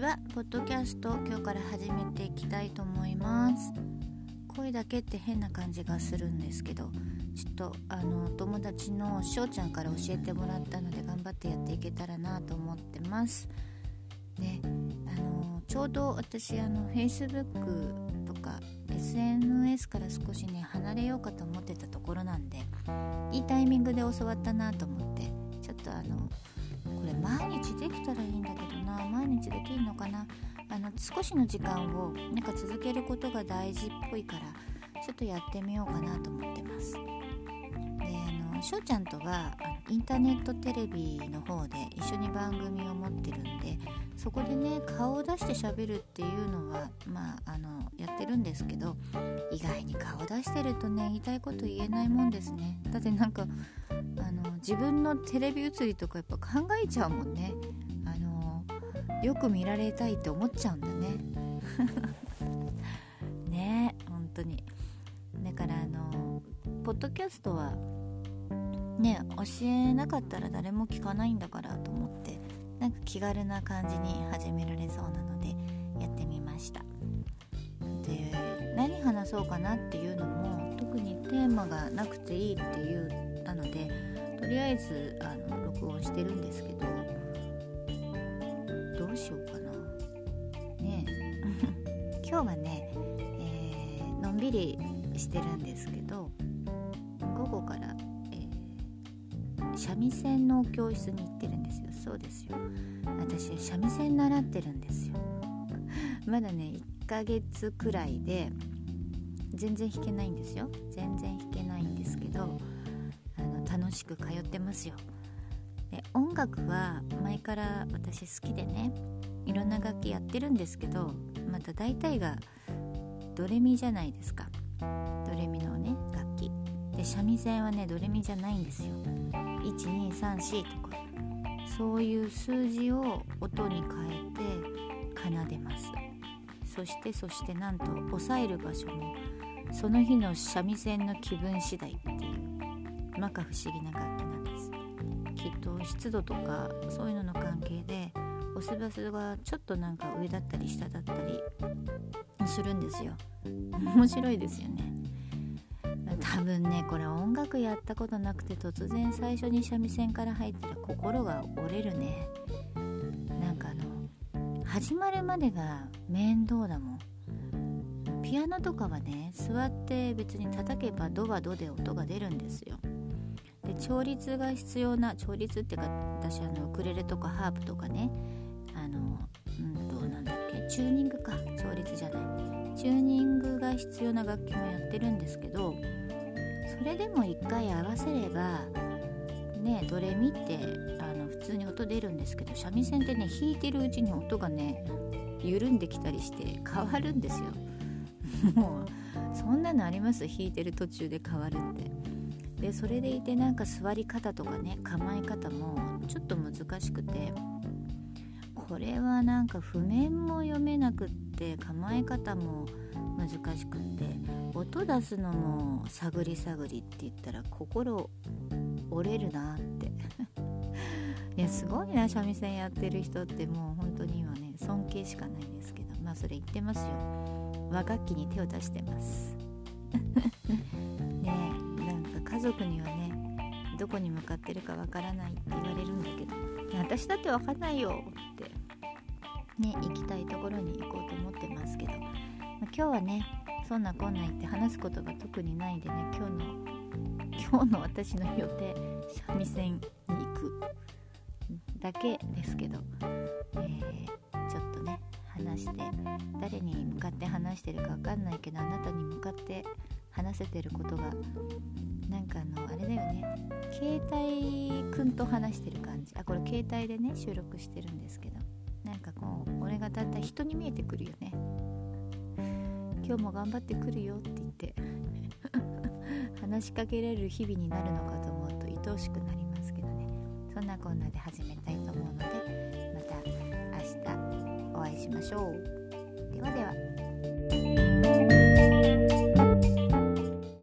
はポッドキャスト今日から始めていきたいと思います。声だけって変な感じがするんですけどちょっとあの友達のしょうちゃんから教えてもらったので頑張ってやっていけたらなと思ってます。であのちょうど私あの Facebook とか SNS から少しね離れようかと思ってたところなんでいいタイミングで教わったなと思ってちょっとあのこれ毎日できたらいいんだけどな毎日できるのかな。あの少しの時間をなんか続けることが大事っぽいからちょっとやってみようかなと思ってます。であのしょうちゃんとはインターネットテレビの方で一緒に番組を持ってるんでそこでね顔を出してしゃべるっていうのはまああのやってるんですけど意外に顔出してるとね言いたいこと言えないもんですね。だってなんかあの自分のテレビ映りとかやっぱ考えちゃうもんね。あのよく見られたいって思っちゃうんだね。ね本当に。だからあのポッドキャストはね教えなかったら誰も聞かないんだからと思ってなんか気軽な感じに始められそうなのでやってみました。で何話そうかなっていうのも特にテーマがなくていいって言ったのでとりあえずあの録音してるんですけどどうしようかな。ね 今日はね、えー、のんびりしてるんですけど午後から、えー、三味線の教室に行ってるんですよ。そうですよ。私三味線習ってるんですよ。まだね1ヶ月くらいで全然弾けないんですよ。全然弾けないんですけど楽しく通ってますよ。で音楽は前から私好きでねいろんな楽器やってるんですけどまた大体がドレミじゃないですか。ドレミのね楽器。で三味線はねドレミじゃないんですよ。1234とか。そういう数字を音に変えて奏でます。そしてそしてなんと押さえる場所もその日の三味線の気分次第っていう。摩訶不思議な楽器なんです。きっと湿度とかそういうのの関係で押す場所がちょっとなんか上だったり下だったりするんですよ。面白いですよね。多分ねこれ音楽やったことなくて突然最初に三味線から入ったら心が折れるね。なんかあの始まるまでが面倒だもん。ピアノとかはね座って別に叩けばドはドで音が出るんですよ。で調律が必要な調律っていうか私あのウクレレとかハープとかねあのうんとなんだっけチューニングか調律じゃない。チューニングが必要な楽器もやってるんですけどそれでも一回合わせればねドレミってあの普通に音出るんですけど三味線ってね弾いてるうちに音がね緩んできたりして変わるんですよ。もうそんなのあります？弾いてる途中で変わるって。でそれでいてなんか座り方とかね構え方もちょっと難しくてこれはなんか譜面も読めなくって構え方も難しくって音出すのも探り探りって言ったら心折れるなって。いやすごいな三味線やってる人ってもう本当に今ね尊敬しかないですけどまあそれ言ってますよ。和楽器に手を出してます。族にはねどこに向かってるかわからないって言われるんだけど私だってわかんないよってね行きたいところに行こうと思ってますけど、ま、今日はねそんなこんな言って話すことが特にないんでね今日の今日の私の予定三味線に行くだけですけど、えー、ちょっとね話して誰に向かって話してるか分かんないけどあなたに向かって話せてることがなんかあのあれだよね。携帯くんと話してる感じ。あこれ携帯でね収録してるんですけど。なんかこう俺がだんだん人に見えてくるよね。今日も頑張ってくるよって言って。話しかけられる日々になるのかと思うと愛おしくなりますけどね。そんなこんなで始めたいと思うのでまた明日お会いしましょう。ではでは。